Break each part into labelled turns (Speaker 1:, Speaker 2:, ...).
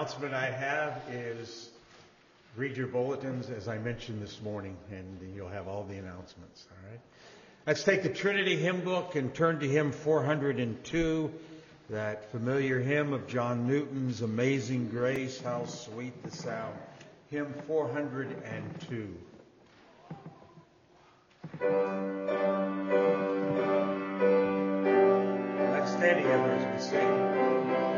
Speaker 1: announcement I have is read your bulletins as I mentioned this morning, and you'll have all the announcements. All right. Let's take the Trinity hymn book and turn to hymn 402, that familiar hymn of John Newton's Amazing Grace, How Sweet the Sound. Hymn 402. Let's stand together as we sing.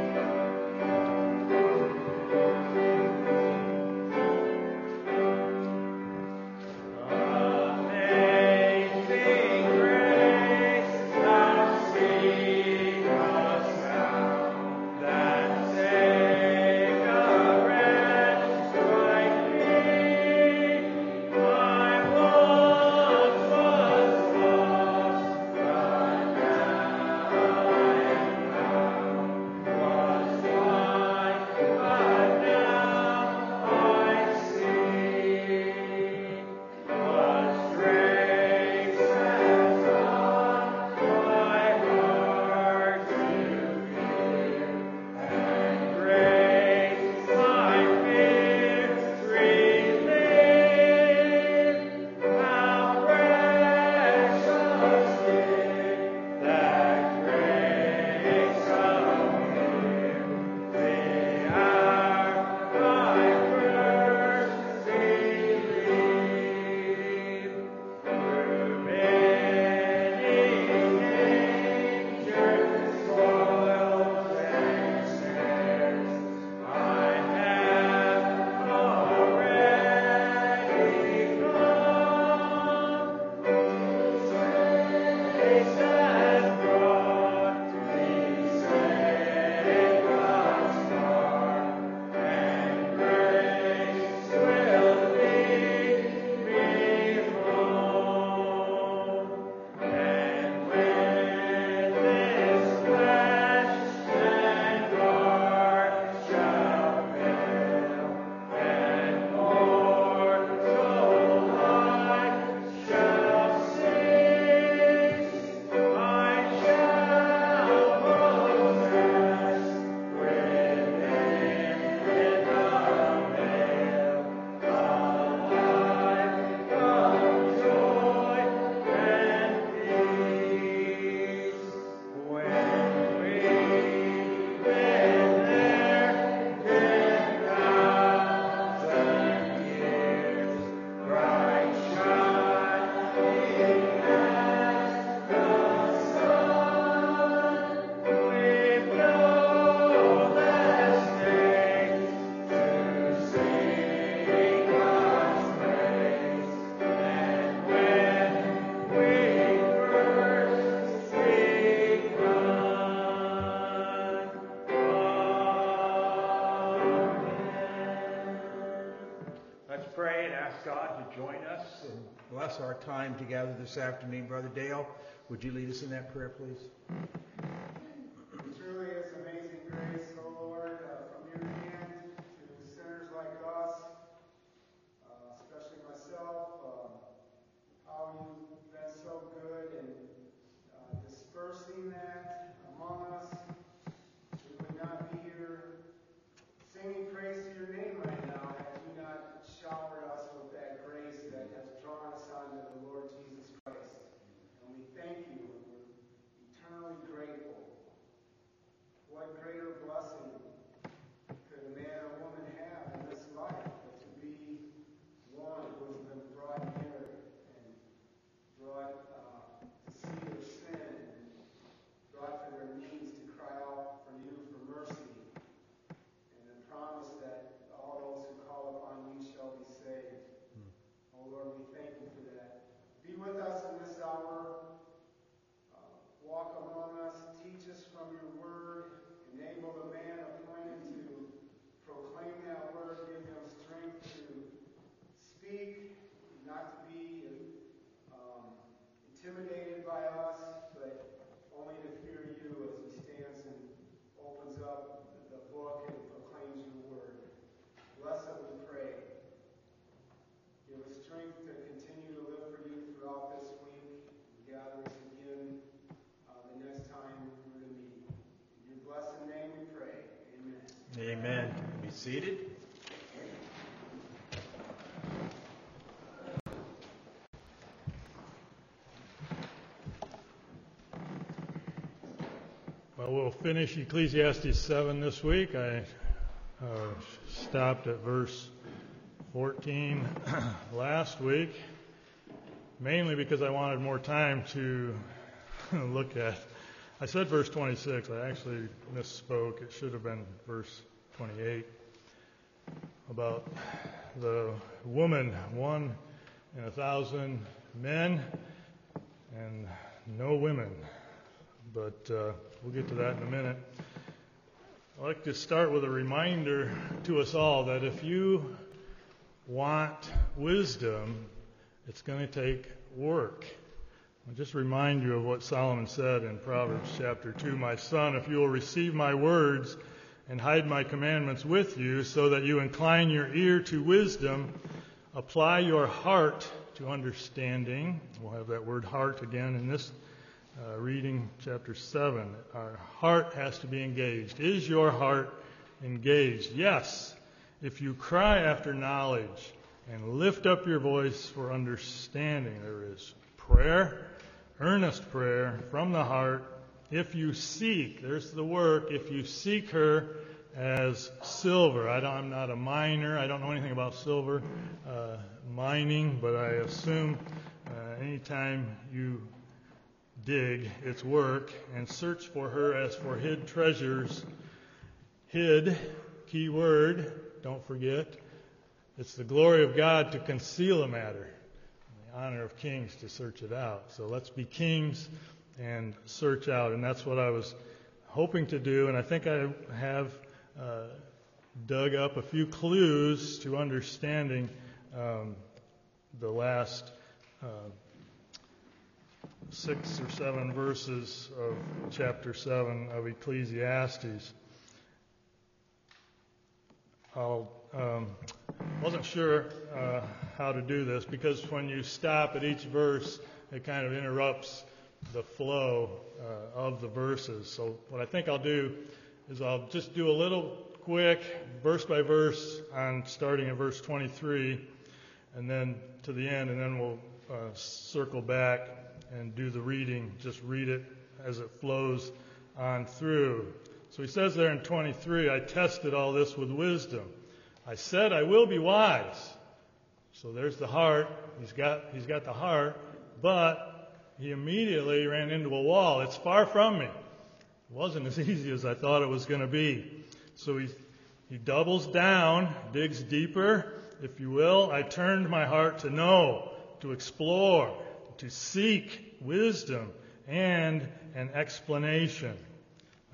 Speaker 1: Time together this afternoon. Brother Dale, would you lead us in that prayer, please?
Speaker 2: Finish Ecclesiastes 7 this week. I uh, stopped at verse 14 last week, mainly because I wanted more time to look at. I said verse 26. I actually misspoke. It should have been verse 28 about the woman, one in a thousand men, and no women. But uh, we'll get to that in a minute. I'd like to start with a reminder to us all that if you want wisdom, it's going to take work. I'll just remind you of what Solomon said in Proverbs chapter 2 My son, if you will receive my words and hide my commandments with you, so that you incline your ear to wisdom, apply your heart to understanding. We'll have that word heart again in this uh, reading chapter 7. Our heart has to be engaged. Is your heart engaged? Yes. If you cry after knowledge and lift up your voice for understanding, there is prayer, earnest prayer from the heart. If you seek, there's the work, if you seek her as silver. I am not a miner, I don't know anything about silver uh, mining, but I assume uh, anytime you dig its work and search for her as for hid treasures. Hid, key word, don't forget. It's the glory of God to conceal a matter, the honor of kings to search it out. So let's be kings and search out. And that's what I was hoping to do. And I think I have uh, dug up a few clues to understanding um, the last. Uh, six or seven verses of chapter 7 of Ecclesiastes. I um, wasn't sure uh, how to do this because when you stop at each verse, it kind of interrupts the flow uh, of the verses. So, what I think I'll do is I'll just do a little quick, verse by verse, on starting at verse 23, and then to the end, and then we'll uh, circle back and do the reading. Just read it as it flows on through. So he says there in 23, I tested all this with wisdom. I said I will be wise. So there's the heart. He's got, he's got the heart, but he immediately ran into a wall. It's far from me. It wasn't as easy as I thought it was going to be. So he, he doubles down, digs deeper, if you will. I turned my heart to know, to explore, to seek wisdom and an explanation.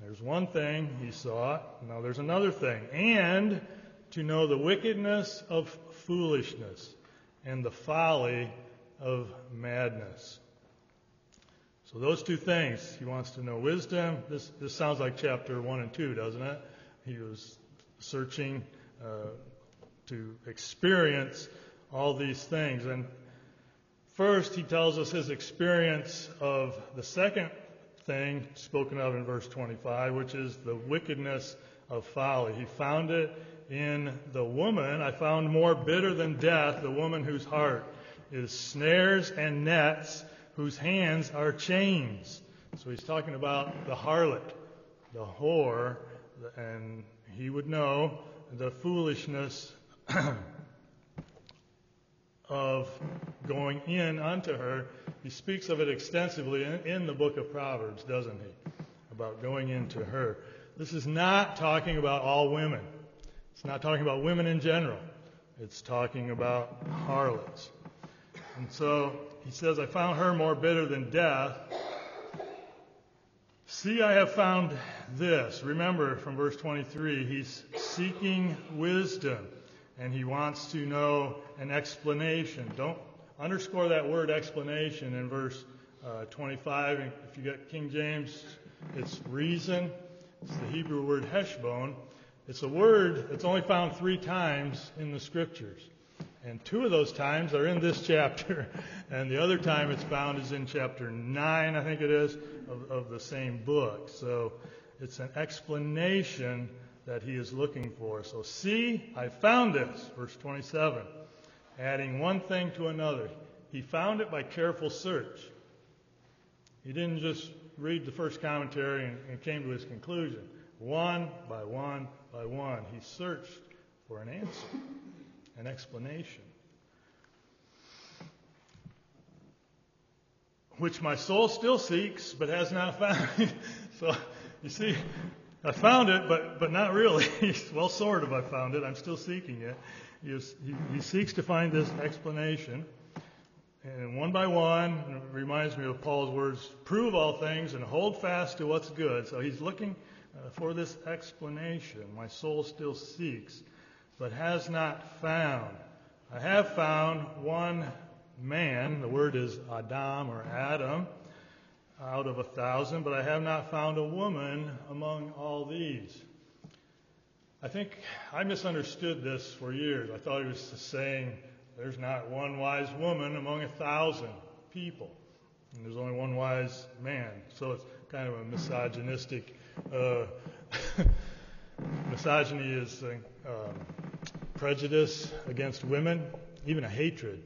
Speaker 2: There's one thing he sought. Now there's another thing. And to know the wickedness of foolishness and the folly of madness. So those two things. He wants to know wisdom. This, this sounds like chapter 1 and 2, doesn't it? He was searching uh, to experience all these things. And First, he tells us his experience of the second thing spoken of in verse 25, which is the wickedness of folly. He found it in the woman. I found more bitter than death, the woman whose heart is snares and nets, whose hands are chains. So he's talking about the harlot, the whore, and he would know the foolishness of going in unto her. He speaks of it extensively in, in, the book of Proverbs, doesn't he? About going into her. This is not talking about all women. It's not talking about women in general. It's talking about harlots. And so he says, I found her more bitter than death. See, I have found this. Remember from verse 23, he's seeking wisdom and he wants to know an explanation. Don't underscore that word explanation in verse uh, 25. If you got King James, it's reason. It's the Hebrew word heshbon. It's a word that's only found three times in the scriptures. And two of those times are in this chapter, and the other time it's found is in chapter 9, I think it is, of, of the same book. So it's an explanation that he is looking for. So, see, I found this, verse 27, adding one thing to another. He found it by careful search. He didn't just read the first commentary and, and came to his conclusion. One by one by one, he searched for an answer an explanation. Which my soul still seeks, but has not found. so, you see, I found it, but, but not really. well, sort of, I found it. I'm still seeking it. He, he, he seeks to find this explanation. And one by one, it reminds me of Paul's words prove all things and hold fast to what's good. So he's looking uh, for this explanation. My soul still seeks but has not found. I have found one man, the word is Adam or Adam, out of a thousand, but I have not found a woman among all these. I think I misunderstood this for years. I thought he was saying there's not one wise woman among a thousand people, and there's only one wise man. So it's kind of a misogynistic. Uh, misogyny is uh, prejudice against women, even a hatred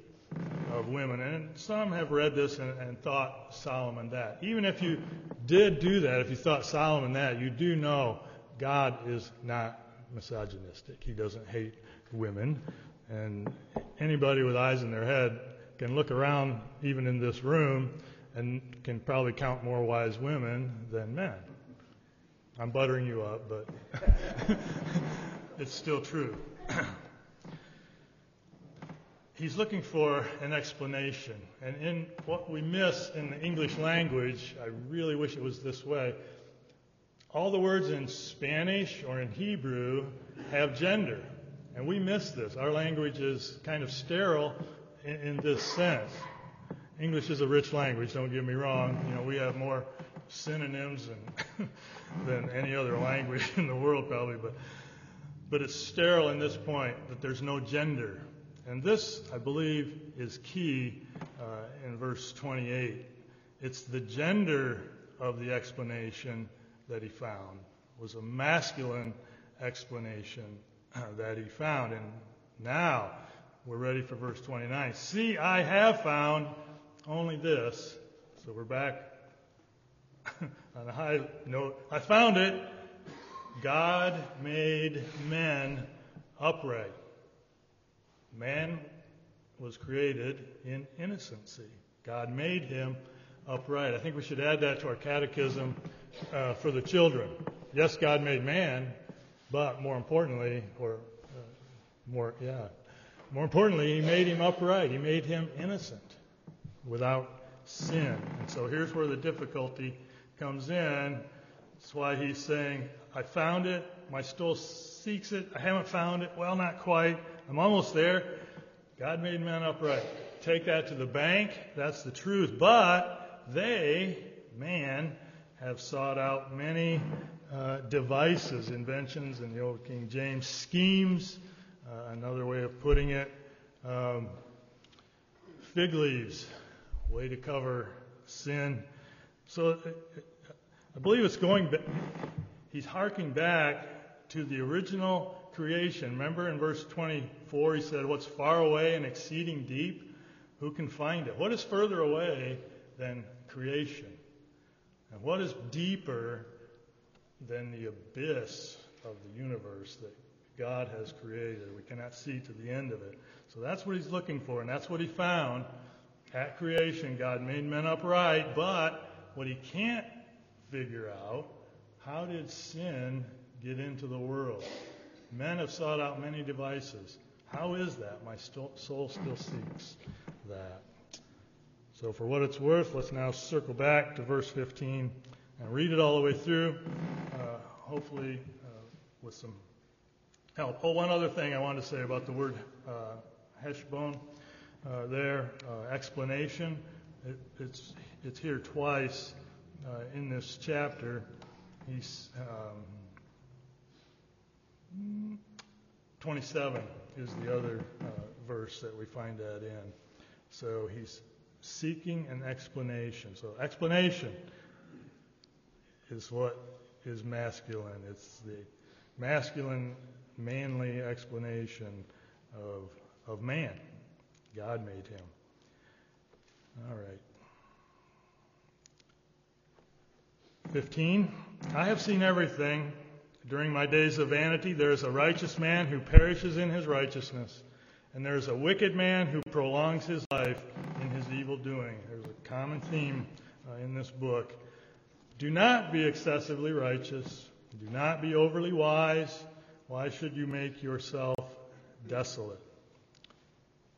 Speaker 2: of women. And some have read this and, and, thought Solomon that. Even if you did do that, if you thought Solomon that, you do know God is not misogynistic. He doesn't hate women. And anybody with eyes in their head can look around, even in this room, and can probably count more wise women than men. I'm buttering you up, but it's still true. He's looking for an explanation. And in what we miss in the English language, I really wish it was this way. All the words in Spanish or in Hebrew have gender. And we miss this. Our language is kind of sterile in, in this sense. English is a rich language, don't get me wrong. You know, we have more synonyms and, than any other language in the world probably, but but it's sterile in this point that there's no gender. And this, I believe, is key uh, in verse 28. It's the gender of the explanation that he found it was a masculine explanation uh, that he found. And now we're ready for verse 29. See, I have found only this. So we're back on a high note. I found it God made men upright. Man was created in innocency. God made him upright. I think we should add that to our catechism uh, for the children. Yes, God made man, but more importantly, or uh, more, yeah, more importantly, He made him upright. He made him innocent, without sin. And so here's where the difficulty comes in. That's why He's saying, I found it. My soul seeks it. I haven't found it. Well, not quite. I'm almost there. God made man upright. Take that to the bank. That's the truth. But they, man, have sought out many uh, devices, inventions in the Old King James, schemes, uh, another way of putting it, um, fig leaves, way to cover sin. So uh, I believe it's going he's harking back to the original creation. Remember in verse 24, he said, What's far away and exceeding deep? Who can find it? What is further away than creation? And what is deeper than the abyss of the universe that God has created? We cannot see to the end of it. So that's what he's looking for, and that's what he found at creation. God made men upright, but what he can't figure out how did sin get into the world? Men have sought out many devices. How is that? My soul still seeks that. So, for what it's worth, let's now circle back to verse 15 and read it all the way through, uh, hopefully uh, with some help. Oh, one other thing I wanted to say about the word uh, heshbon uh, there, uh, explanation. It, it's, it's here twice uh, in this chapter. He's um, 27 is the other uh, verse that we find that in. So he's seeking an explanation. So explanation is what is masculine. It's the masculine, manly explanation of of man. God made him. All right. 15. I have seen everything. During my days of vanity, there is a righteous man who perishes in his righteousness, and there is a wicked man who prolongs his life in his evil doing. There's a common theme uh, in this book. Do not be excessively righteous. Do not be overly wise. Why should you make yourself desolate?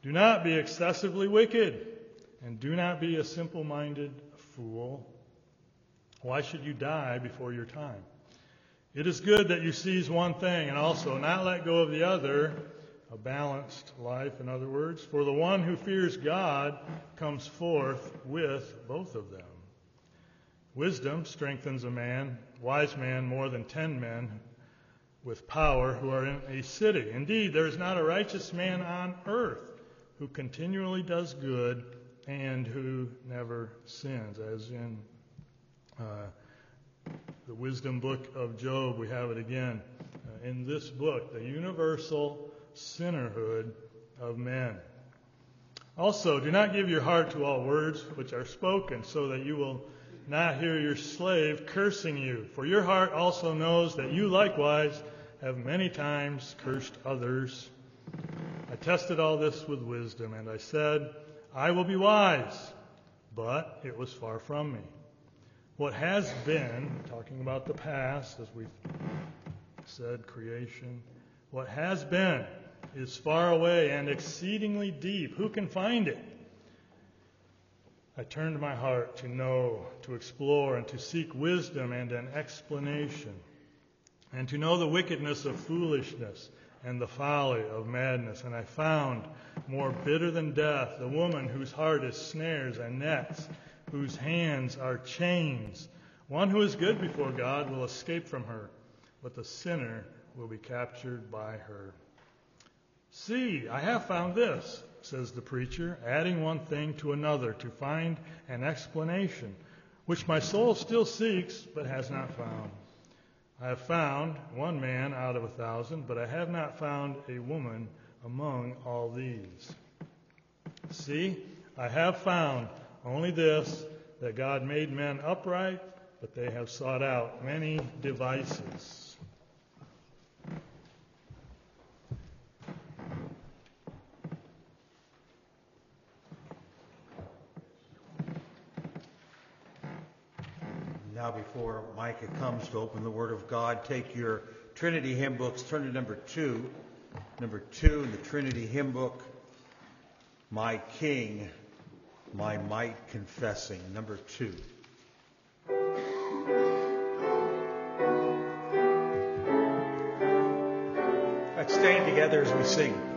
Speaker 2: Do not be excessively wicked, and do not be a simple minded fool. Why should you die before your time? It is good that you seize one thing and also not let go of the other, a balanced life, in other words. For the one who fears God comes forth with both of them. Wisdom strengthens a man, wise man more than ten men with power who are in a city. Indeed, there is not a righteous man on earth who continually does good and who never sins, as in uh, the wisdom book of Job, we have it again. Uh, in this book, the universal sinnerhood of men. Also, do not give your heart to all words which are spoken, so that you will not hear your slave cursing you. For your heart also knows that you likewise have many times cursed others. I tested all this with wisdom, and I said, I will be wise. But it was far from me. What has been, talking about the past, as we've said, creation, what has been is far away and exceedingly deep. Who can find it? I turned my heart to know, to explore, and to seek wisdom and an explanation, and to know the wickedness of foolishness and the folly of madness. And I found more bitter than death the woman whose heart is snares and nets whose hands are chains. One who is good before God will escape from her, but the sinner will be captured by her. See, I have found this, says the preacher, adding one thing to another to find an explanation, which my soul still seeks but has not found. I have found one man out of a thousand, but I have not found a woman among all these. See, I have found only this, that God made men upright, but they have sought out many devices.
Speaker 1: Now, before Micah comes to open the Word of God, take your Trinity hymn books, turn to number two. Number two in the Trinity hymn book, My King my might confessing. Number two. Let's stand together as we sing.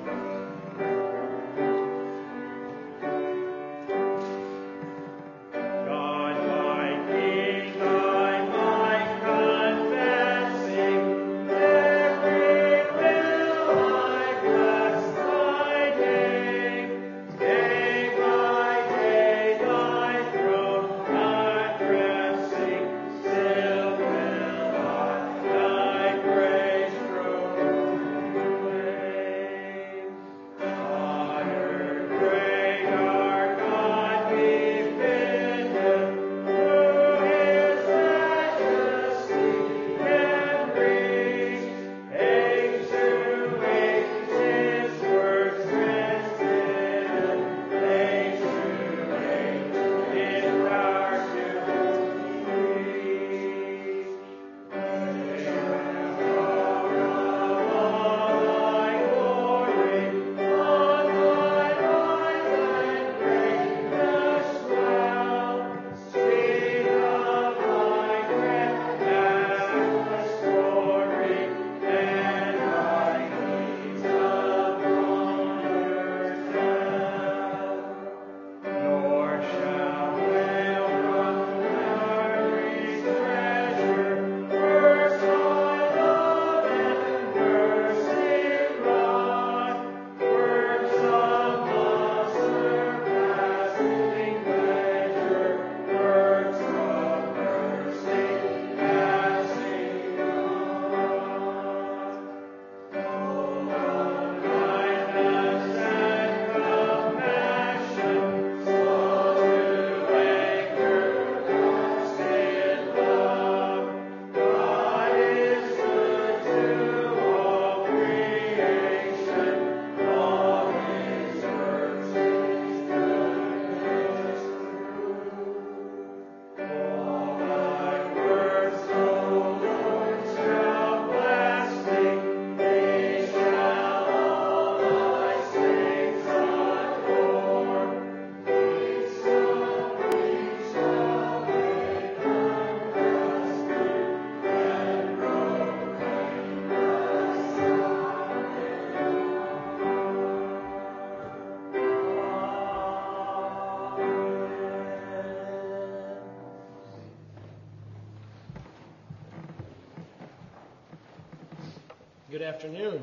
Speaker 3: Afternoon.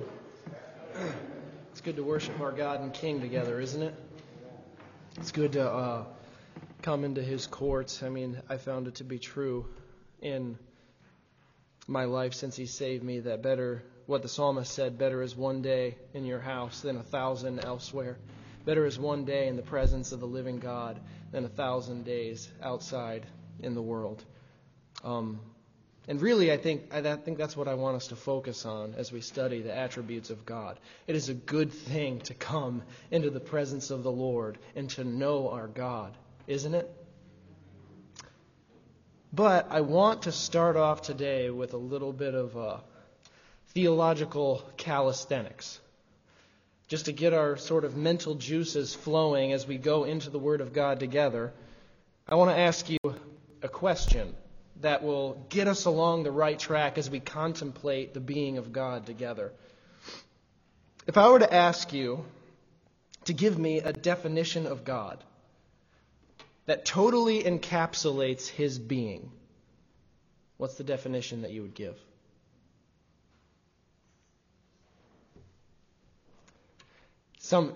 Speaker 3: It's good to worship our God and King together, isn't it? It's good to uh, come into His courts. I mean, I found it to be true in my life since He saved me that better, what the psalmist said, better is one day in your house than a thousand elsewhere. Better is one day in the presence of the living God than a thousand days outside in the world. Um, and really, I think, I think that's what I want us to focus on as we study the attributes of God. It is a good thing to come into the presence of the Lord and to know our God, isn't it? But I want to start off today with a little bit of uh, theological calisthenics, just to get our sort of mental juices flowing as we go into the Word of God together. I want to ask you a question that will get us along the right track as we contemplate the being of God together. If I were to ask you to give me a definition of God that totally encapsulates his being, what's the definition that you would give? Some,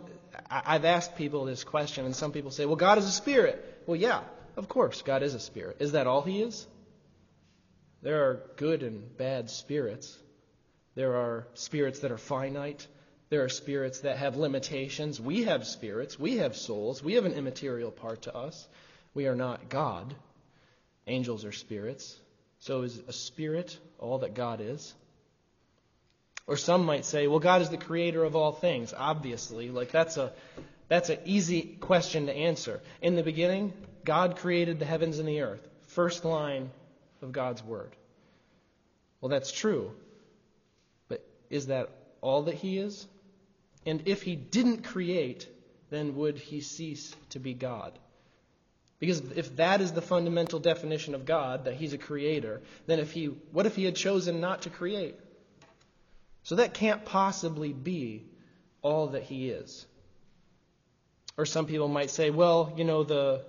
Speaker 3: I've asked people this question, and some people say, well, God is a spirit. Well, yeah, of course, God is a spirit. Is that all he is? There are good and bad spirits. There are spirits that are finite. There are spirits that have limitations. We have spirits. We have souls. We have an immaterial part to us. We are not God. Angels are spirits. So is a spirit all that God is? Or some might say, well, God is the creator of all things. Obviously, like that's a that's an easy question to answer. In the beginning, God created the heavens and the earth. First line of God's Word. Well, that's true. But is that all that He is? And if He didn't create, then would He cease to be God? Because if that is the fundamental definition of God, that He's a creator, then if He, what if He had chosen not to create? So that can't possibly be all that He is. Or some people might say, well, you know, the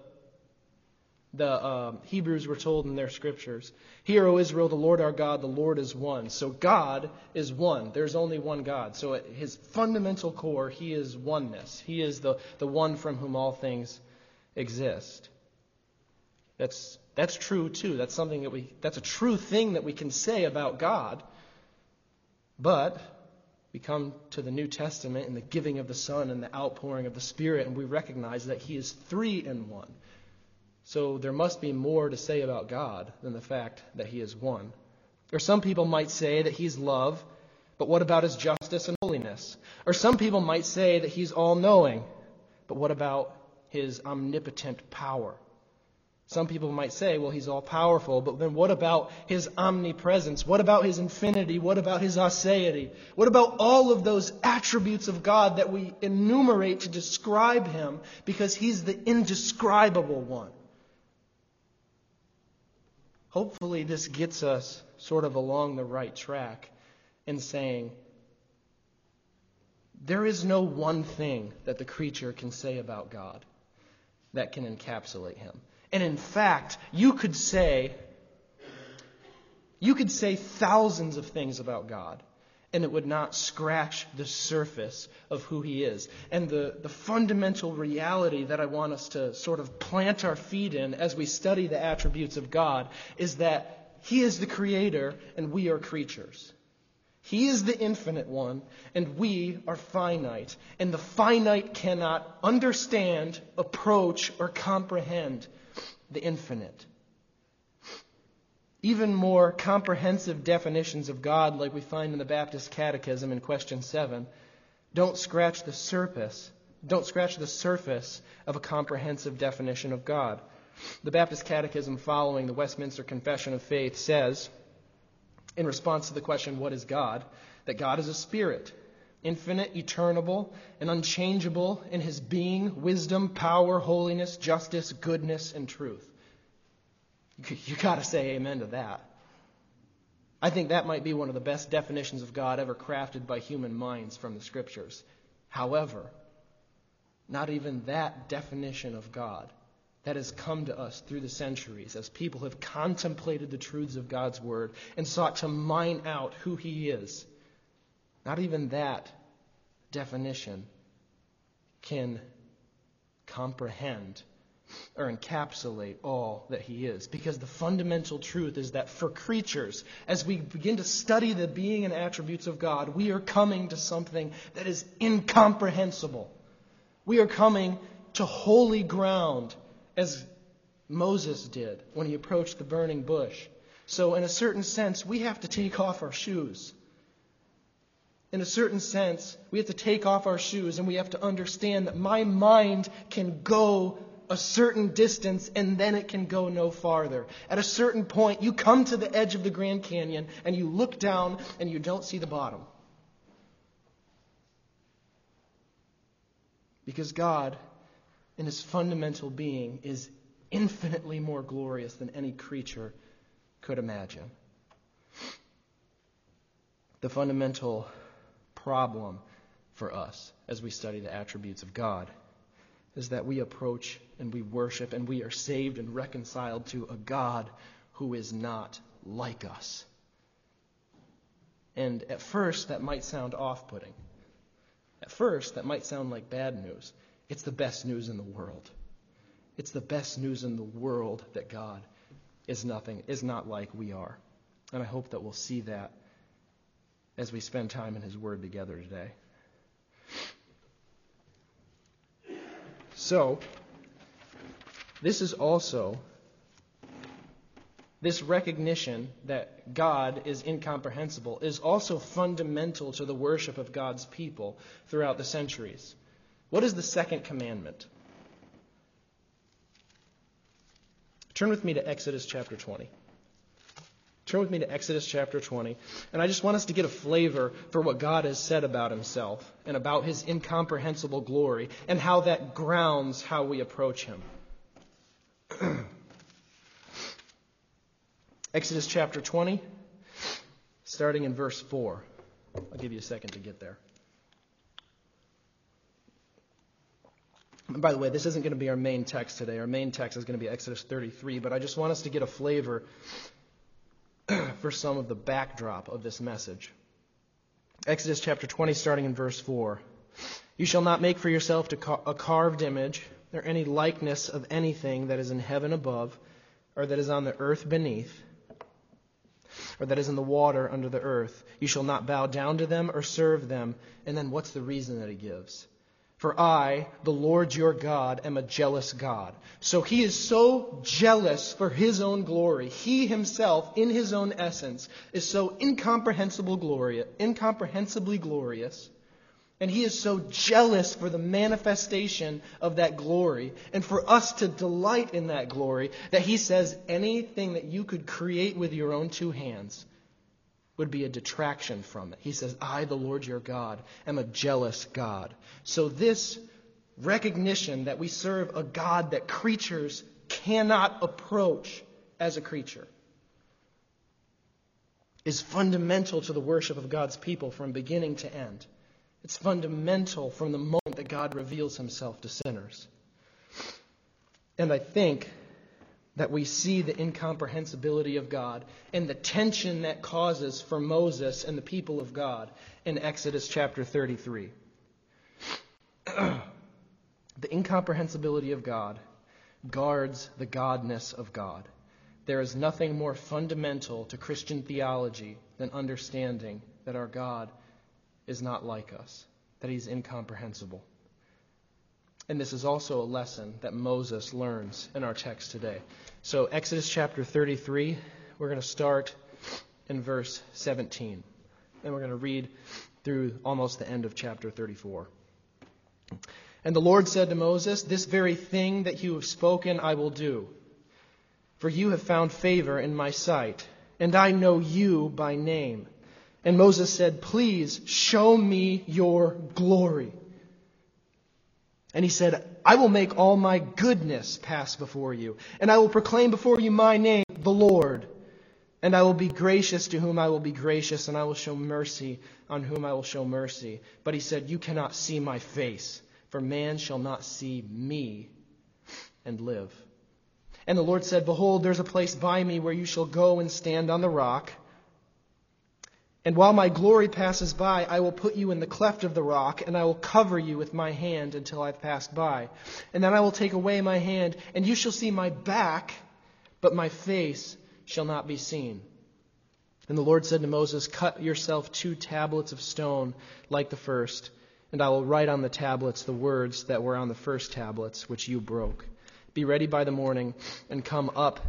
Speaker 3: the uh, Hebrews were told in their scriptures. Hear, O Israel, the Lord our God, the Lord is one. So God is one. There's only one God. So at his fundamental core, he is oneness. He is the, the one from whom all things exist. That's, that's true too. That's something that we, that's a true thing that we can say about God. But we come to the New Testament and the giving of the Son and the outpouring of the Spirit, and we recognize that he is three in one. So there must be more to say about God than the fact that he is one. Or some people might say that he's love, but what about his justice and holiness? Or some people might say that he's all knowing, but what about his omnipotent power? Some people might say, well, he's all powerful, but then what about his omnipresence? What about his infinity? What about his aseity? What about all of those attributes of God that we enumerate to describe him because he's the indescribable one? Hopefully, this gets us sort of along the right track in saying there is no one thing that the creature can say about God that can encapsulate him. And in fact, you could say you could say thousands of things about God and it would not scratch the surface of who he is. And the, the fundamental reality that I want us to sort of plant our feet in as we study the attributes of God is that he is the creator and we are creatures. He is the infinite one, and we are finite. And the finite cannot understand, approach, or comprehend the infinite even more comprehensive definitions of God, like we find in the Baptist Catechism in question 7, don't scratch the surface. Don't scratch the surface of a comprehensive definition of God. The Baptist Catechism, following the Westminster Confession of Faith, says, in response to the question, What is God? that God is a spirit, infinite, eternal, and unchangeable in his being, wisdom, power, holiness, justice, goodness, and truth. You got to say amen to that. I think that might be one of the best definitions of God ever crafted by human minds from the scriptures. However, not even that definition of God that has come to us through the centuries as people have contemplated the truths of God's Word and sought to mine out who He is. Not even that definition can comprehend or encapsulate all that he is. Because the fundamental truth is that for creatures, as we begin to study the being and attributes of God, we are coming to something that is incomprehensible. We are coming to holy ground, as Moses did when he approached the burning bush. So, in a certain sense, we have to take off our shoes. In a certain sense, we have to take off our shoes and we have to understand that my mind can go a certain distance and then it can go no farther. At a certain point, you come to the edge of the Grand Canyon and you look down and you don't see the bottom. Because God, in his fundamental being, is infinitely more glorious than any creature could imagine. The fundamental problem for us as we study the attributes of God is that we approach and we worship and we are saved and reconciled to a God who is not like us. And at first, that might sound off putting. At first, that might sound like bad news. It's the best news in the world. It's the best news in the world that God is nothing, is not like we are. And I hope that we'll see that as we spend time in His Word together today. So, this is also this recognition that God is incomprehensible is also fundamental to the worship of God's people throughout the centuries. What is the second commandment? Turn with me to Exodus chapter 20. Turn with me to Exodus chapter 20. And I just want us to get a flavor for what God has said about himself and about his incomprehensible glory and how that grounds how we approach him. Exodus chapter 20, starting in verse 4. I'll give you a second to get there. By the way, this isn't going to be our main text today. Our main text is going to be Exodus 33, but I just want us to get a flavor for some of the backdrop of this message. Exodus chapter 20, starting in verse 4. You shall not make for yourself a carved image or any likeness of anything that is in heaven above, or that is on the earth beneath, or that is in the water under the earth. You shall not bow down to them or serve them. And then what's the reason that he gives? For I, the Lord your God, am a jealous God. So he is so jealous for his own glory. He himself, in his own essence, is so incomprehensible glorious, incomprehensibly glorious. And he is so jealous for the manifestation of that glory and for us to delight in that glory that he says anything that you could create with your own two hands would be a detraction from it. He says, I, the Lord your God, am a jealous God. So, this recognition that we serve a God that creatures cannot approach as a creature is fundamental to the worship of God's people from beginning to end. It's fundamental from the moment that God reveals himself to sinners. And I think that we see the incomprehensibility of God and the tension that causes for Moses and the people of God in Exodus chapter 33. the incomprehensibility of God guards the godness of God. There is nothing more fundamental to Christian theology than understanding that our God is not like us, that he's incomprehensible. And this is also a lesson that Moses learns in our text today. So, Exodus chapter 33, we're going to start in verse 17. And we're going to read through almost the end of chapter 34. And the Lord said to Moses, This very thing that you have spoken I will do. For you have found favor in my sight, and I know you by name. And Moses said, Please show me your glory. And he said, I will make all my goodness pass before you, and I will proclaim before you my name, the Lord. And I will be gracious to whom I will be gracious, and I will show mercy on whom I will show mercy. But he said, You cannot see my face, for man shall not see me and live. And the Lord said, Behold, there's a place by me where you shall go and stand on the rock. And while my glory passes by, I will put you in the cleft of the rock, and I will cover you with my hand until I've passed by. And then I will take away my hand, and you shall see my back, but my face shall not be seen. And the Lord said to Moses, Cut yourself two tablets of stone like the first, and I will write on the tablets the words that were on the first tablets, which you broke. Be ready by the morning, and come up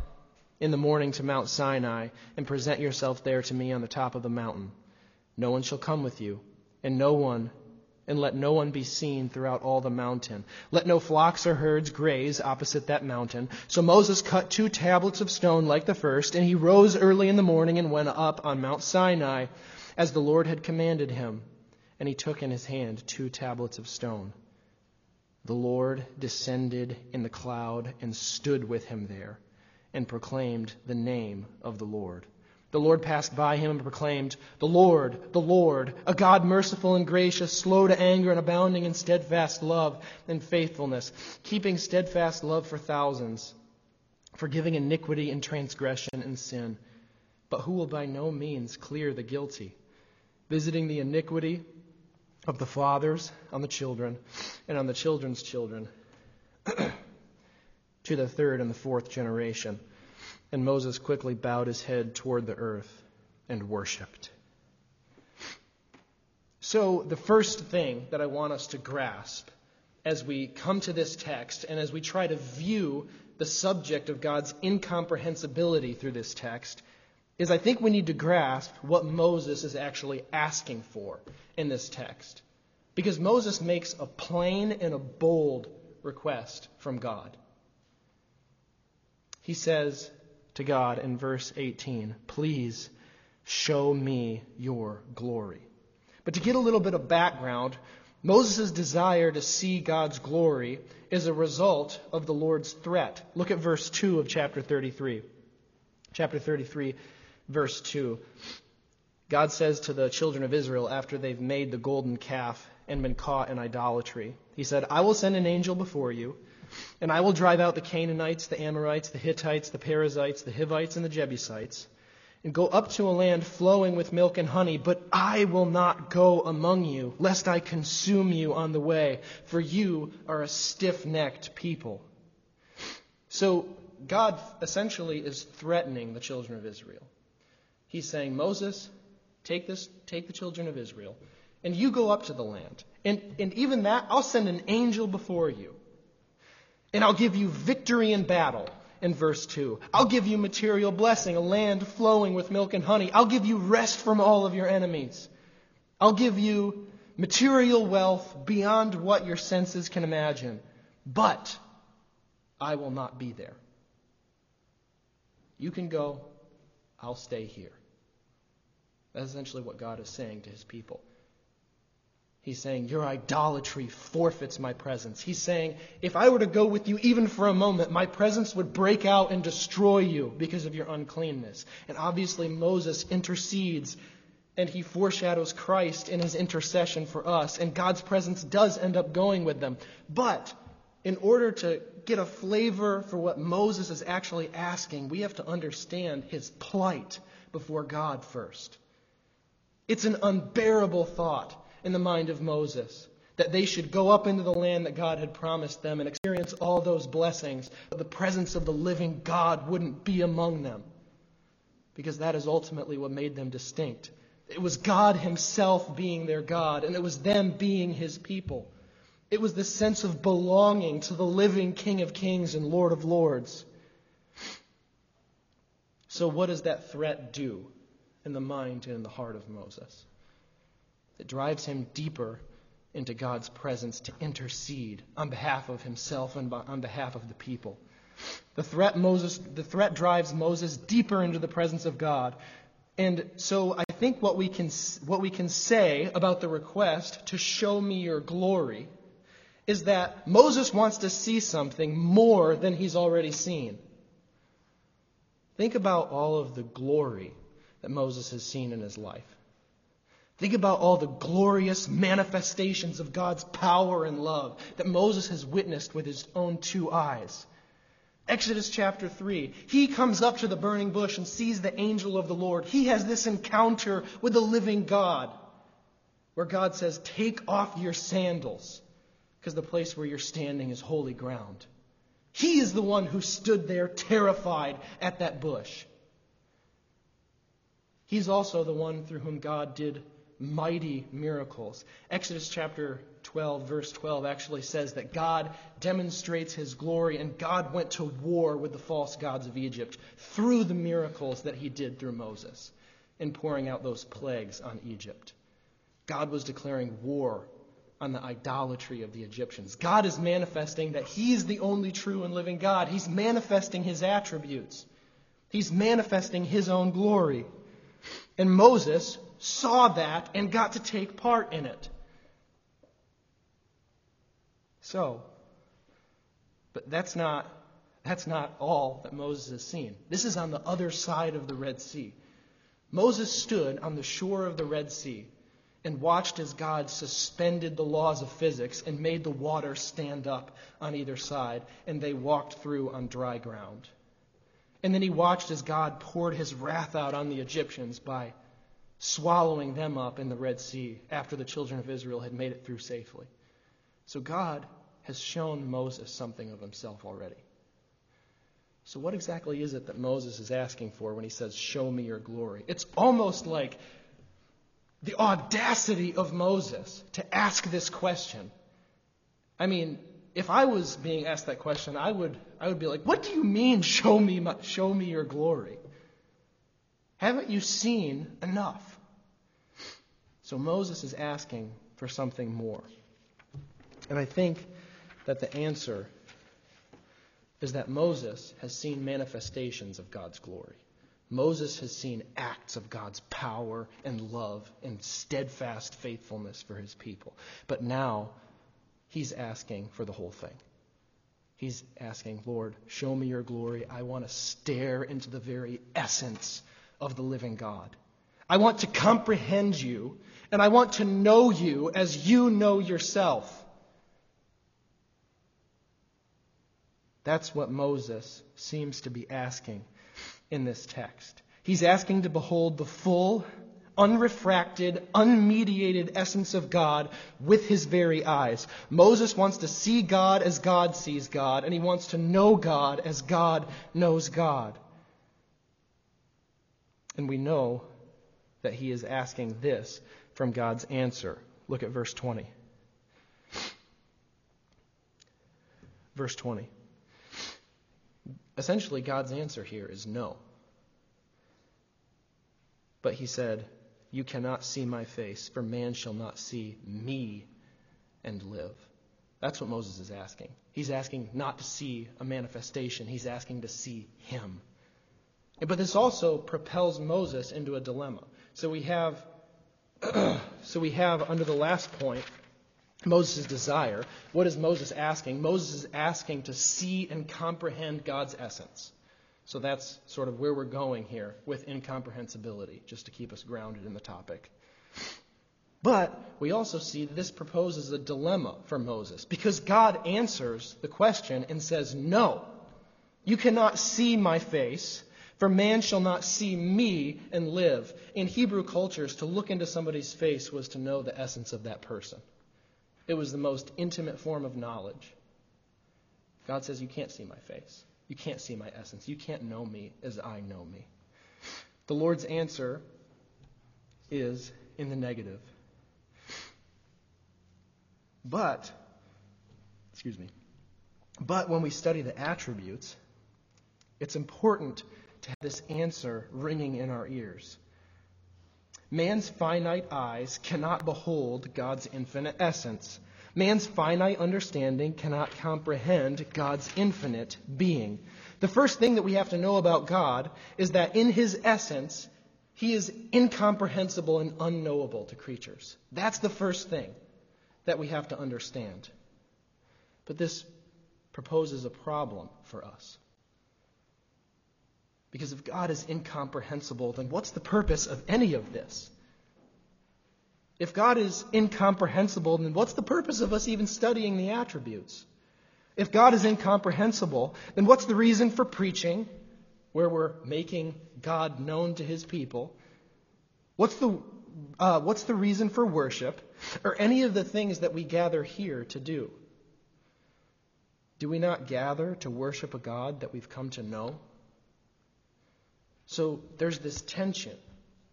Speaker 3: in the morning to Mount Sinai and present yourself there to me on the top of the mountain. No one shall come with you, and no one, and let no one be seen throughout all the mountain. Let no flocks or herds graze opposite that mountain. So Moses cut two tablets of stone like the first, and he rose early in the morning and went up on Mount Sinai as the Lord had commanded him. And he took in his hand two tablets of stone. The Lord descended in the cloud and stood with him there and proclaimed the name of the Lord. The Lord passed by him and proclaimed, The Lord, the Lord, a God merciful and gracious, slow to anger and abounding in steadfast love and faithfulness, keeping steadfast love for thousands, forgiving iniquity and transgression and sin, but who will by no means clear the guilty, visiting the iniquity of the fathers on the children and on the children's children to the third and the fourth generation. And Moses quickly bowed his head toward the earth and worshiped. So, the first thing that I want us to grasp as we come to this text and as we try to view the subject of God's incomprehensibility through this text is I think we need to grasp what Moses is actually asking for in this text. Because Moses makes a plain and a bold request from God. He says to God in verse 18, Please show me your glory. But to get a little bit of background, Moses' desire to see God's glory is a result of the Lord's threat. Look at verse 2 of chapter 33. Chapter 33, verse 2. God says to the children of Israel after they've made the golden calf and been caught in idolatry, He said, I will send an angel before you and I will drive out the Canaanites, the Amorites, the Hittites, the Perizzites, the Hivites, and the Jebusites, and go up to a land flowing with milk and honey, but I will not go among you, lest I consume you on the way, for you are a stiff necked people. So God essentially is threatening the children of Israel. He's saying, Moses, take this, take the children of Israel, and you go up to the land. And, and even that, I'll send an angel before you. And I'll give you victory in battle in verse 2. I'll give you material blessing, a land flowing with milk and honey. I'll give you rest from all of your enemies. I'll give you material wealth beyond what your senses can imagine. But I will not be there. You can go, I'll stay here. That's essentially what God is saying to his people. He's saying, Your idolatry forfeits my presence. He's saying, If I were to go with you even for a moment, my presence would break out and destroy you because of your uncleanness. And obviously, Moses intercedes and he foreshadows Christ in his intercession for us. And God's presence does end up going with them. But in order to get a flavor for what Moses is actually asking, we have to understand his plight before God first. It's an unbearable thought in the mind of Moses that they should go up into the land that God had promised them and experience all those blessings, but the presence of the living God wouldn't be among them. Because that is ultimately what made them distinct. It was God Himself being their God, and it was them being His people. It was the sense of belonging to the living King of Kings and Lord of Lords. So, what does that threat do in the mind and in the heart of Moses? That drives him deeper into God's presence to intercede on behalf of himself and on behalf of the people. The threat Moses the threat drives Moses deeper into the presence of God. And so I think what we can what we can say about the request to show me your glory is that Moses wants to see something more than he's already seen. Think about all of the glory that Moses has seen in his life. Think about all the glorious manifestations of God's power and love that Moses has witnessed with his own two eyes. Exodus chapter 3. He comes up to the burning bush and sees the angel of the Lord. He has this encounter with the living God where God says, Take off your sandals because the place where you're standing is holy ground. He is the one who stood there terrified at that bush. He's also the one through whom God did mighty miracles. Exodus chapter 12, verse 12, actually says that God demonstrates his glory and God went to war with the false gods of Egypt through the miracles that he did through Moses in pouring out those plagues on Egypt. God was declaring war on the idolatry of the Egyptians. God is manifesting that he's the only true and living God. He's manifesting his attributes. He's manifesting his own glory. And Moses saw that and got to take part in it. So, but that's not that's not all that Moses has seen. This is on the other side of the Red Sea. Moses stood on the shore of the Red Sea and watched as God suspended the laws of physics and made the water stand up on either side, and they walked through on dry ground. And then he watched as God poured his wrath out on the Egyptians by swallowing them up in the Red Sea after the children of Israel had made it through safely. So God has shown Moses something of himself already. So, what exactly is it that Moses is asking for when he says, Show me your glory? It's almost like the audacity of Moses to ask this question. I mean, if I was being asked that question, I would, I would be like, What do you mean, show me, my, show me your glory? Haven't you seen enough? So Moses is asking for something more. And I think that the answer is that Moses has seen manifestations of God's glory. Moses has seen acts of God's power and love and steadfast faithfulness for his people. But now he's asking for the whole thing. He's asking, Lord, show me your glory. I want to stare into the very essence of the living God. I want to comprehend you, and I want to know you as you know yourself. That's what Moses seems to be asking in this text. He's asking to behold the full, unrefracted, unmediated essence of God with his very eyes. Moses wants to see God as God sees God, and he wants to know God as God knows God. And we know that he is asking this from God's answer. Look at verse 20. Verse 20. Essentially, God's answer here is no. But he said, You cannot see my face, for man shall not see me and live. That's what Moses is asking. He's asking not to see a manifestation, he's asking to see him. But this also propels Moses into a dilemma. So we have so we have under the last point Moses' desire. What is Moses asking? Moses is asking to see and comprehend God's essence. So that's sort of where we're going here with incomprehensibility, just to keep us grounded in the topic. But we also see that this proposes a dilemma for Moses because God answers the question and says, No, you cannot see my face, for man shall not see me and live. In Hebrew cultures, to look into somebody's face was to know the essence of that person. It was the most intimate form of knowledge. God says, You can't see my face. You can't see my essence. You can't know me as I know me. The Lord's answer is in the negative. But, excuse me, but when we study the attributes, it's important to have this answer ringing in our ears. Man's finite eyes cannot behold God's infinite essence. Man's finite understanding cannot comprehend God's infinite being. The first thing that we have to know about God is that in his essence, he is incomprehensible and unknowable to creatures. That's the first thing that we have to understand. But this proposes a problem for us. Because if God is incomprehensible, then what's the purpose of any of this? If God is incomprehensible, then what's the purpose of us even studying the attributes? If God is incomprehensible, then what's the reason for preaching, where we're making God known to his people? What's the, uh, what's the reason for worship, or any of the things that we gather here to do? Do we not gather to worship a God that we've come to know? So there's this tension,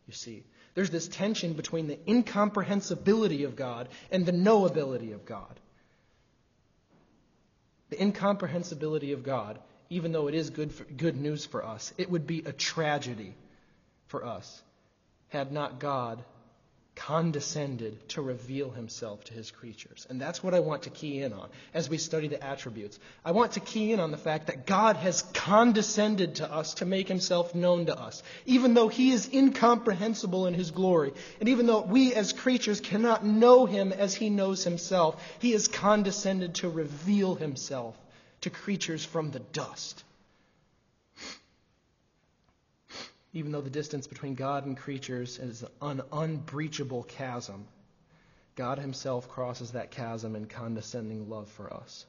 Speaker 3: you see. There's this tension between the incomprehensibility of God and the knowability of God. The incomprehensibility of God, even though it is good, for, good news for us, it would be a tragedy for us had not God condescended to reveal himself to his creatures. And that's what I want to key in on as we study the attributes. I want to key in on the fact that God has condescended to us to make himself known to us, even though he is incomprehensible in his glory. And even though we as creatures cannot know him as he knows himself, he has condescended to reveal himself to creatures from the dust. Even though the distance between God and creatures is an unbreachable chasm, God Himself crosses that chasm in condescending love for us.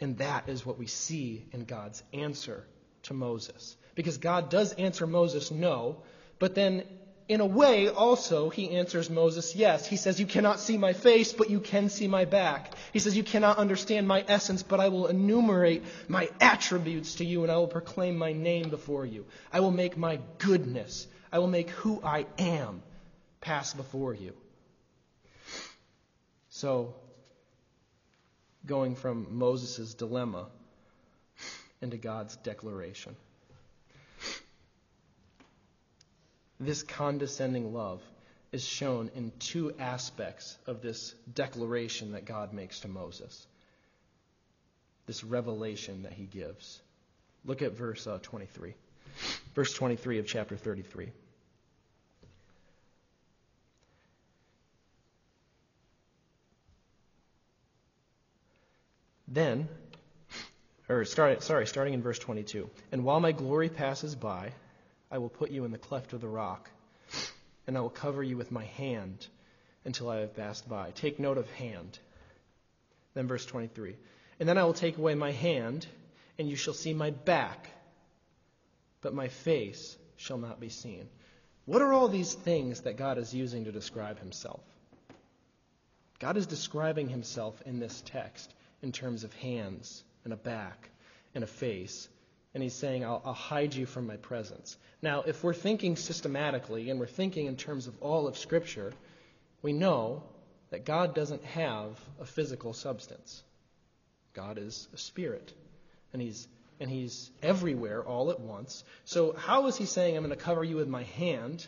Speaker 3: And that is what we see in God's answer to Moses. Because God does answer Moses no, but then in a way, also, he answers Moses, yes. He says, You cannot see my face, but you can see my back. He says, You cannot understand my essence, but I will enumerate my attributes to you, and I will proclaim my name before you. I will make my goodness, I will make who I am pass before you. So, going from Moses' dilemma into God's declaration. This condescending love is shown in two aspects of this declaration that God makes to Moses. This revelation that he gives. Look at verse uh, 23. Verse 23 of chapter 33. Then, or start, sorry, starting in verse 22. And while my glory passes by, I will put you in the cleft of the rock, and I will cover you with my hand until I have passed by. Take note of hand. Then verse 23. And then I will take away my hand, and you shall see my back, but my face shall not be seen. What are all these things that God is using to describe himself? God is describing himself in this text in terms of hands and a back and a face and he's saying, I'll, I'll, hide you from my presence. Now, if we're thinking systematically and we're thinking in terms of all of Scripture, we know that God doesn't have a physical substance. God is a spirit, and he's and he's everywhere all at once. So how is he saying, I'm going to cover you with my hand,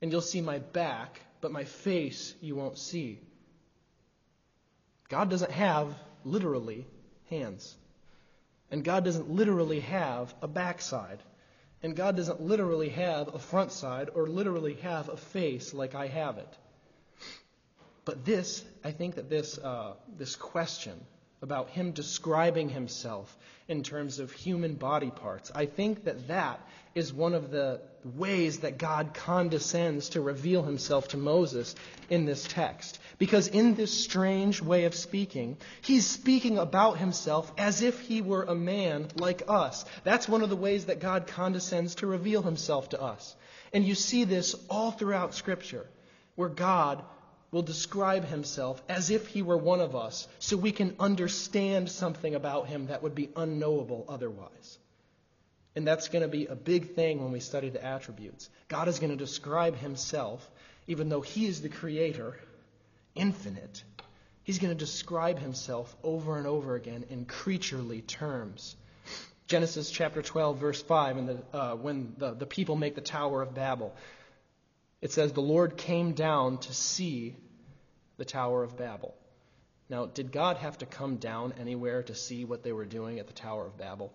Speaker 3: and you'll see my back, but my face you won't see? God doesn't have literally hands. And God doesn't literally have a backside. And God doesn't literally have a front side or literally have a face like I have it. But this, I think that this, uh, this question about him describing himself in terms of human body parts, I think that that is one of the ways that God condescends to reveal himself to Moses in this text. Because in this strange way of speaking, he's speaking about himself as if he were a man like us. That's one of the ways that God condescends to reveal himself to us. And you see this all throughout Scripture, where God will describe himself as if he were one of us, so we can understand something about him that would be unknowable otherwise. And that's going to be a big thing when we study the attributes. God is going to describe himself, even though he is the creator infinite. He's going to describe himself over and over again in creaturely terms. Genesis chapter 12, verse 5, and the, uh, when the, the people make the Tower of Babel, it says, The Lord came down to see the Tower of Babel. Now, did God have to come down anywhere to see what they were doing at the Tower of Babel?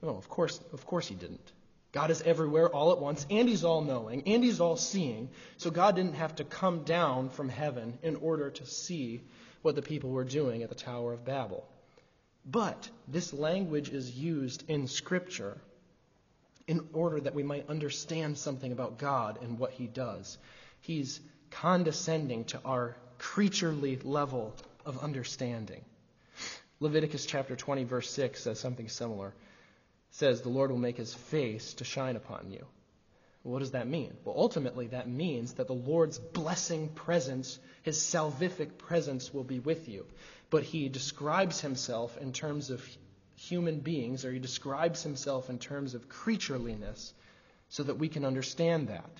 Speaker 3: No, of course, of course he didn't. God is everywhere all at once, and He's all knowing, and He's all seeing. So God didn't have to come down from heaven in order to see what the people were doing at the Tower of Babel. But this language is used in Scripture in order that we might understand something about God and what He does. He's condescending to our creaturely level of understanding. Leviticus chapter 20, verse 6 says something similar. It says, The Lord will make his face to shine upon you. What does that mean? Well, ultimately, that means that the Lord's blessing presence, his salvific presence, will be with you. But he describes himself in terms of human beings, or he describes himself in terms of creatureliness, so that we can understand that.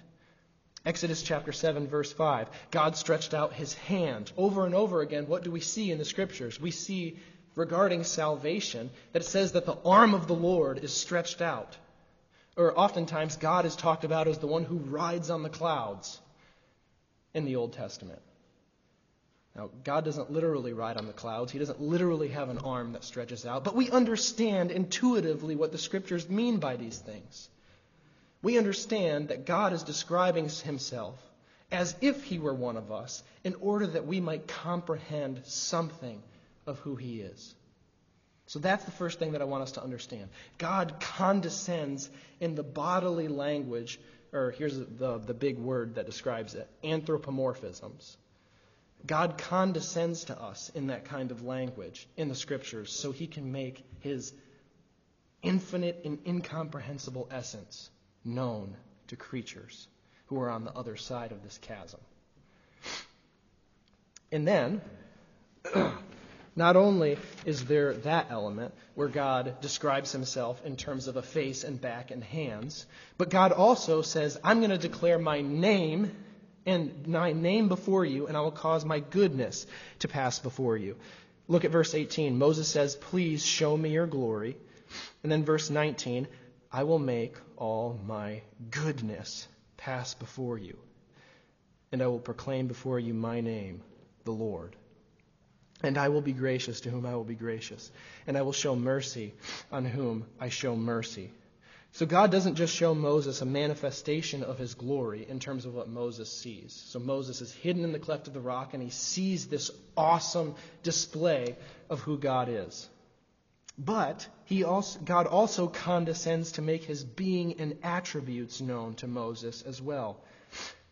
Speaker 3: Exodus chapter 7, verse 5. God stretched out his hand. Over and over again, what do we see in the scriptures? We see regarding salvation that it says that the arm of the Lord is stretched out. Or oftentimes, God is talked about as the one who rides on the clouds in the Old Testament. Now, God doesn't literally ride on the clouds. He doesn't literally have an arm that stretches out. But we understand intuitively what the scriptures mean by these things. We understand that God is describing himself as if he were one of us in order that we might comprehend something of who he is. So that's the first thing that I want us to understand. God condescends in the bodily language, or here's the, the big word that describes it anthropomorphisms. God condescends to us in that kind of language in the scriptures so he can make his infinite and incomprehensible essence known to creatures who are on the other side of this chasm. And then, not only is there that element where God describes himself in terms of a face and back and hands, but God also says, I'm going to declare my name and my name before you, and I will cause my goodness to pass before you. Look at verse 18. Moses says, Please show me your glory. And then verse 19, I will make all my goodness pass before you, and I will proclaim before you my name, the Lord. And I will be gracious to whom I will be gracious, and I will show mercy on whom I show mercy. So God doesn't just show Moses a manifestation of his glory in terms of what Moses sees. So Moses is hidden in the cleft of the rock and he sees this awesome display of who God is. But he also, God also condescends to make his being and attributes known to Moses as well.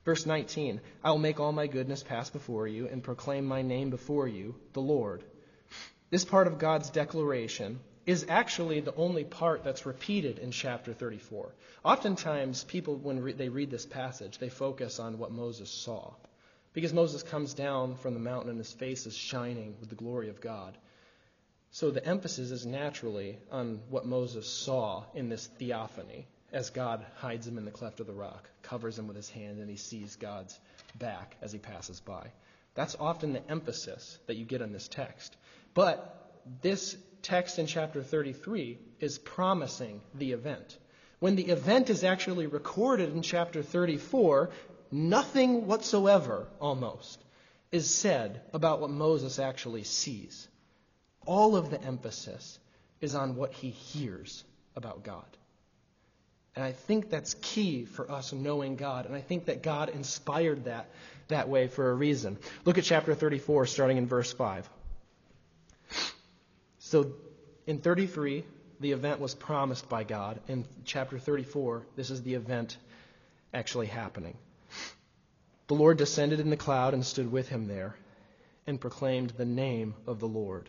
Speaker 3: Verse 19 I will make all my goodness pass before you and proclaim my name before you, the Lord. This part of God's declaration is actually the only part that's repeated in chapter 34. Oftentimes, people, when re- they read this passage, they focus on what Moses saw. Because Moses comes down from the mountain and his face is shining with the glory of God. So the emphasis is naturally on what Moses saw in this theophany as God hides him in the cleft of the rock, covers him with his hand, and he sees God's back as he passes by. That's often the emphasis that you get in this text. But this text in chapter 33 is promising the event. When the event is actually recorded in chapter 34, nothing whatsoever, almost, is said about what Moses actually sees. All of the emphasis is on what he hears about God. And I think that's key for us knowing God. And I think that God inspired that that way for a reason. Look at chapter 34, starting in verse 5. So in 33, the event was promised by God. In chapter 34, this is the event actually happening. The Lord descended in the cloud and stood with him there and proclaimed the name of the Lord.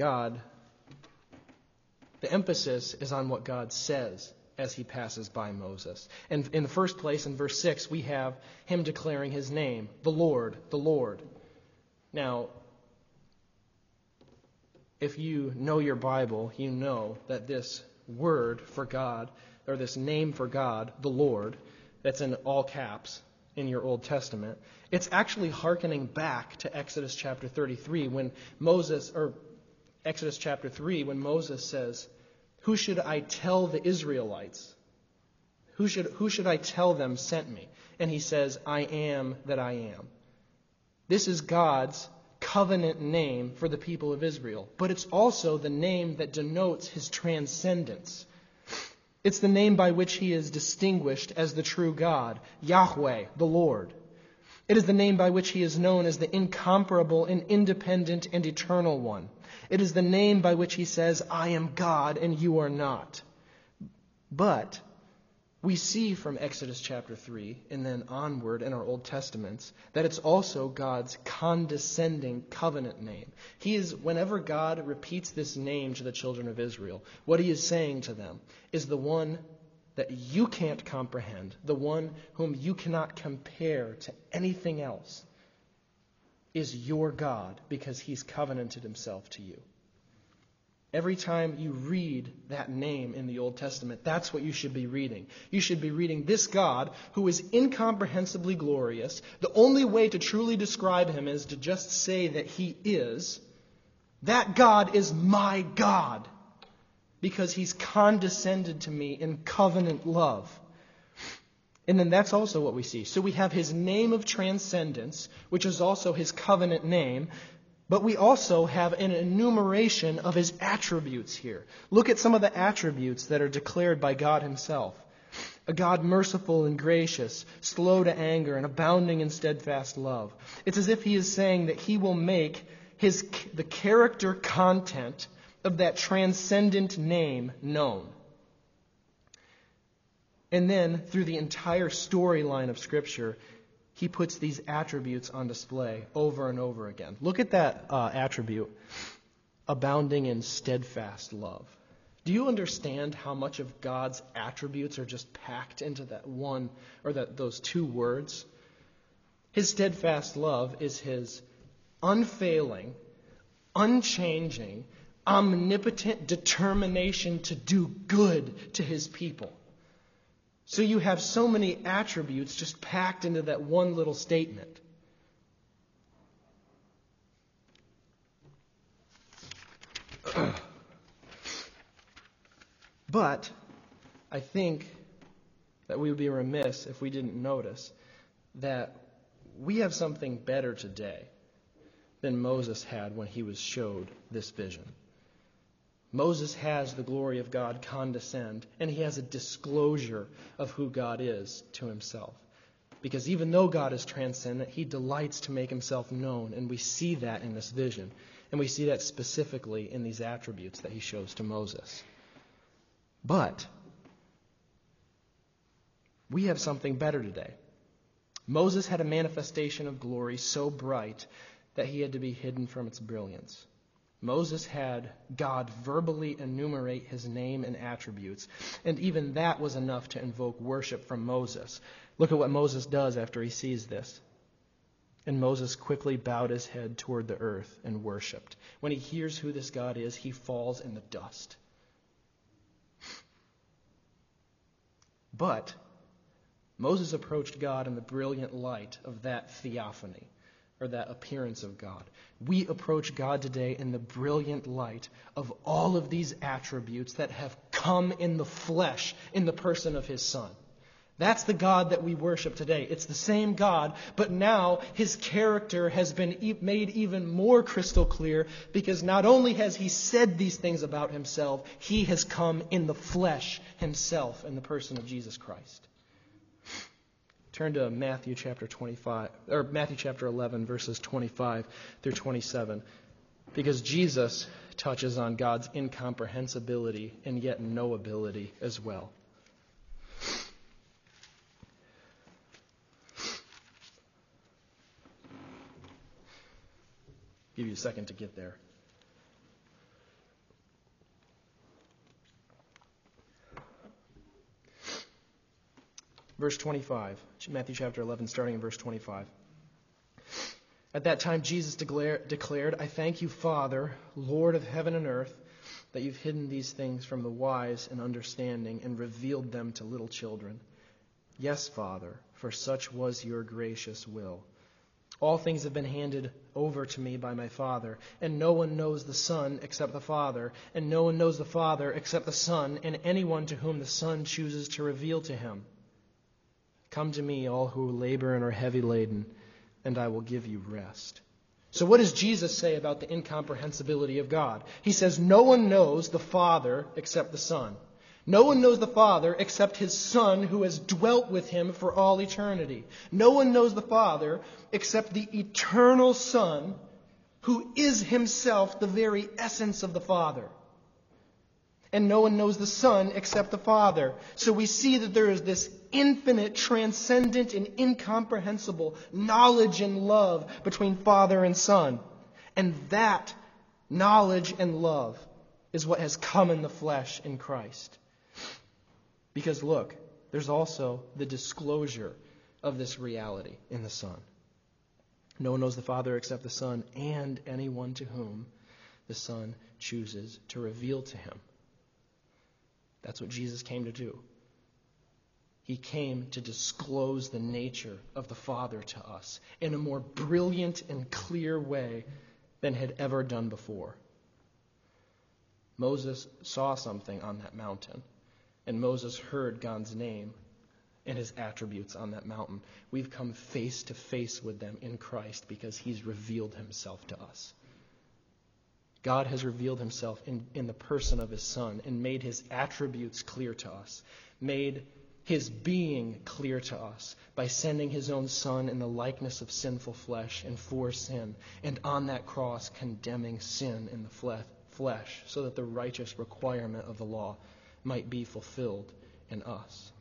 Speaker 3: God, the emphasis is on what God says as he passes by Moses. And in the first place, in verse 6, we have him declaring his name, the Lord, the Lord. Now, if you know your Bible, you know that this word for God, or this name for God, the Lord, that's in all caps in your Old Testament, it's actually hearkening back to Exodus chapter 33 when Moses, or Exodus chapter 3, when Moses says, Who should I tell the Israelites? Who should, who should I tell them sent me? And he says, I am that I am. This is God's covenant name for the people of Israel, but it's also the name that denotes his transcendence. It's the name by which he is distinguished as the true God, Yahweh, the Lord. It is the name by which he is known as the incomparable and independent and eternal one. It is the name by which he says, I am God and you are not. But we see from Exodus chapter 3 and then onward in our Old Testaments that it's also God's condescending covenant name. He is, whenever God repeats this name to the children of Israel, what he is saying to them is the one that you can't comprehend, the one whom you cannot compare to anything else, is your God because he's covenanted himself to you. Every time you read that name in the Old Testament, that's what you should be reading. You should be reading this God who is incomprehensibly glorious. The only way to truly describe him is to just say that he is. That God is my God because he's condescended to me in covenant love. And then that's also what we see. So we have his name of transcendence, which is also his covenant name, but we also have an enumeration of his attributes here. Look at some of the attributes that are declared by God himself. A God merciful and gracious, slow to anger, and abounding in steadfast love. It's as if he is saying that he will make his, the character content of that transcendent name known. And then, through the entire storyline of Scripture, he puts these attributes on display over and over again. Look at that uh, attribute abounding in steadfast love. Do you understand how much of God's attributes are just packed into that one or that those two words? His steadfast love is his unfailing, unchanging, omnipotent determination to do good to his people. So you have so many attributes just packed into that one little statement. but I think that we would be remiss if we didn't notice that we have something better today than Moses had when he was showed this vision. Moses has the glory of God condescend, and he has a disclosure of who God is to himself. Because even though God is transcendent, he delights to make himself known, and we see that in this vision. And we see that specifically in these attributes that he shows to Moses. But we have something better today. Moses had a manifestation of glory so bright that he had to be hidden from its brilliance. Moses had God verbally enumerate his name and attributes, and even that was enough to invoke worship from Moses. Look at what Moses does after he sees this. And Moses quickly bowed his head toward the earth and worshiped. When he hears who this God is, he falls in the dust. But Moses approached God in the brilliant light of that theophany or that appearance of God. We approach God today in the brilliant light of all of these attributes that have come in the flesh in the person of His Son. That's the God that we worship today. It's the same God, but now His character has been made even more crystal clear because not only has He said these things about Himself, He has come in the flesh Himself in the person of Jesus Christ. Turn to Matthew chapter 25 or Matthew chapter 11 verses 25 through 27 because Jesus touches on God's incomprehensibility and yet knowability as well. Give you a second to get there. Verse 25, Matthew chapter 11, starting in verse 25. At that time, Jesus declared, I thank you, Father, Lord of heaven and earth, that you've hidden these things from the wise and understanding and revealed them to little children. Yes, Father, for such was your gracious will. All things have been handed over to me by my Father, and no one knows the Son except the Father, and no one knows the Father except the Son, and anyone to whom the Son chooses to reveal to him. Come to me, all who labor and are heavy laden, and I will give you rest. So, what does Jesus say about the incomprehensibility of God? He says, No one knows the Father except the Son. No one knows the Father except his Son who has dwelt with him for all eternity. No one knows the Father except the eternal Son who is himself the very essence of the Father. And no one knows the Son except the Father. So we see that there is this infinite, transcendent, and incomprehensible knowledge and love between Father and Son. And that knowledge and love is what has come in the flesh in Christ. Because look, there's also the disclosure of this reality in the Son. No one knows the Father except the Son and anyone to whom the Son chooses to reveal to him. That's what Jesus came to do. He came to disclose the nature of the Father to us in a more brilliant and clear way than had ever done before. Moses saw something on that mountain, and Moses heard God's name and his attributes on that mountain. We've come face to face with them in Christ because he's revealed himself to us. God has revealed himself in, in the person of his Son and made his attributes clear to us, made his being clear to us by sending his own Son in the likeness of sinful flesh and for sin, and on that cross condemning sin in the flesh, so that the righteous requirement of the law might be fulfilled in us.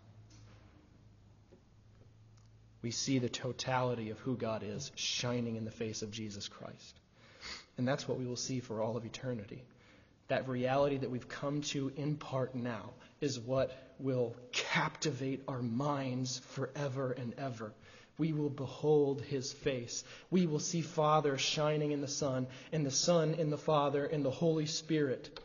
Speaker 3: We see the totality of who God is shining in the face of Jesus Christ. And that's what we will see for all of eternity. That reality that we've come to in part now is what will captivate our minds forever and ever. We will behold his face. We will see Father shining in the Son, and the Son in the Father, and the Holy Spirit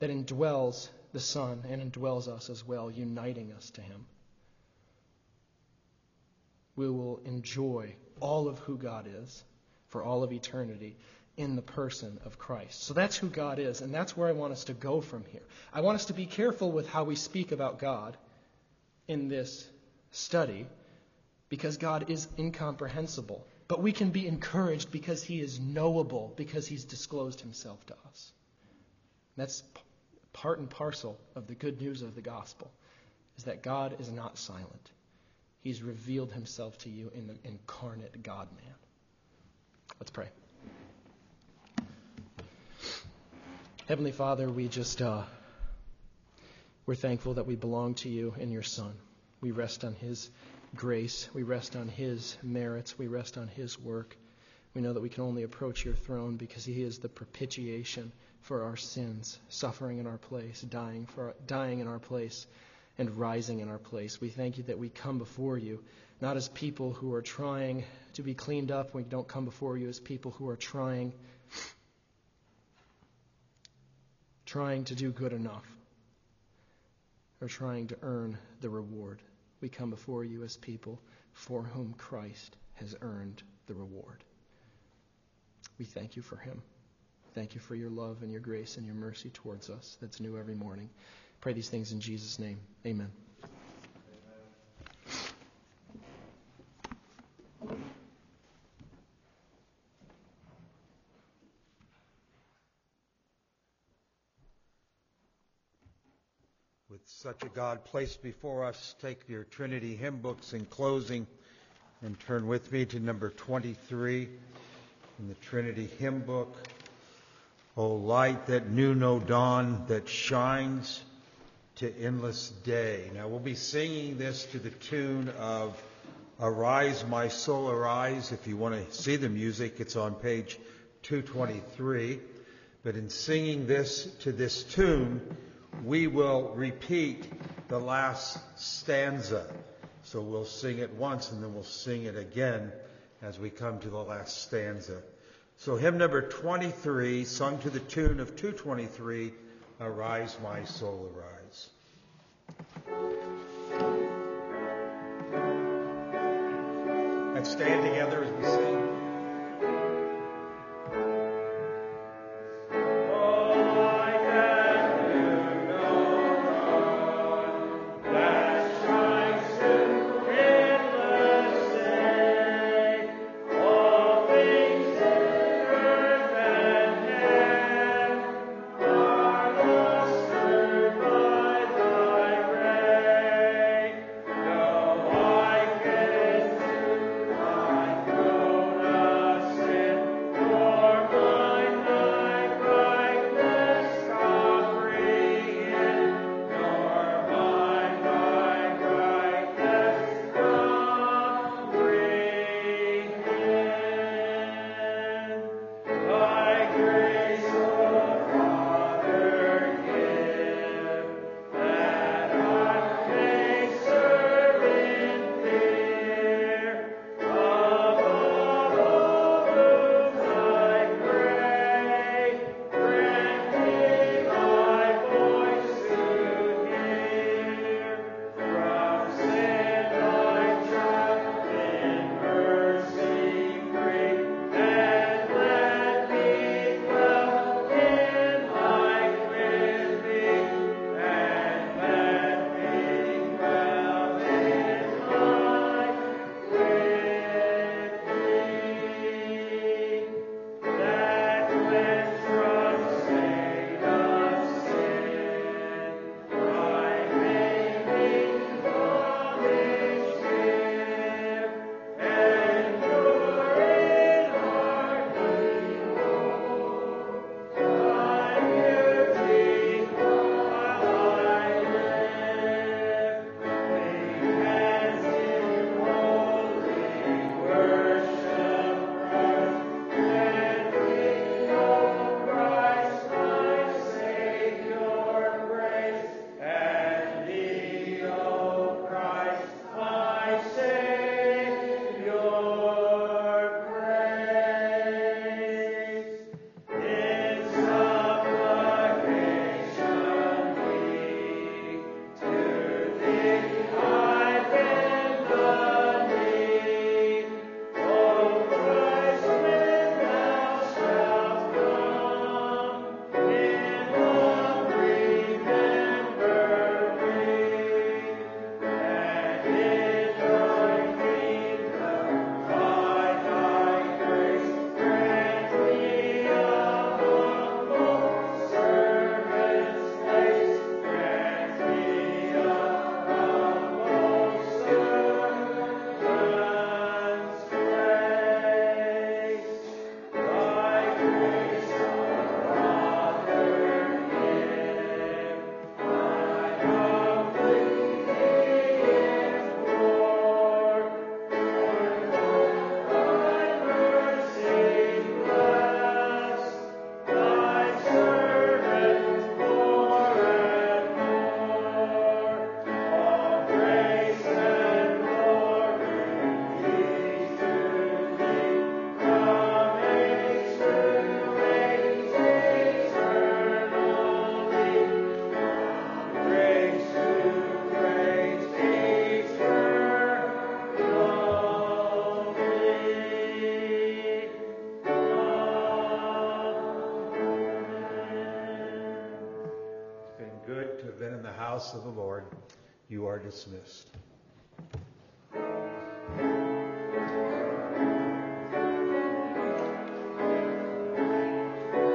Speaker 3: that indwells the Son and indwells us as well, uniting us to him. We will enjoy all of who God is for all of eternity in the person of Christ. So that's who God is, and that's where I want us to go from here. I want us to be careful with how we speak about God in this study because God is incomprehensible. But we can be encouraged because he is knowable, because he's disclosed himself to us. That's part and parcel of the good news of the gospel is that God is not silent. He's revealed himself to you in the incarnate God man. Let's pray. Heavenly Father, we just, uh, we're thankful that we belong to you and your Son. We rest on his grace. We rest on his merits. We rest on his work. We know that we can only approach your throne because he is the propitiation for our sins, suffering in our place, dying, for, dying in our place, and rising in our place. We thank you that we come before you not as people who are trying to be cleaned up. We don't come before you as people who are trying trying to do good enough or trying to earn the reward. We come before you as people for whom Christ has earned the reward. We thank you for him. Thank you for your love and your grace and your mercy towards us that's new every morning. Pray these things in Jesus' name. Amen.
Speaker 1: with such a God placed before us, take your Trinity hymn books in closing and turn with me to number 23 in the Trinity hymn book. O light that knew no dawn, that shines to endless day. Now we'll be singing this to the tune of Arise, My Soul, Arise. If you want to see the music, it's on page 223. But in singing this to this tune, we will repeat the last stanza. So we'll sing it once and then we'll sing it again as we come to the last stanza. So hymn number 23, sung to the tune of 223, Arise, my soul, arise. Let's stand together as we sing.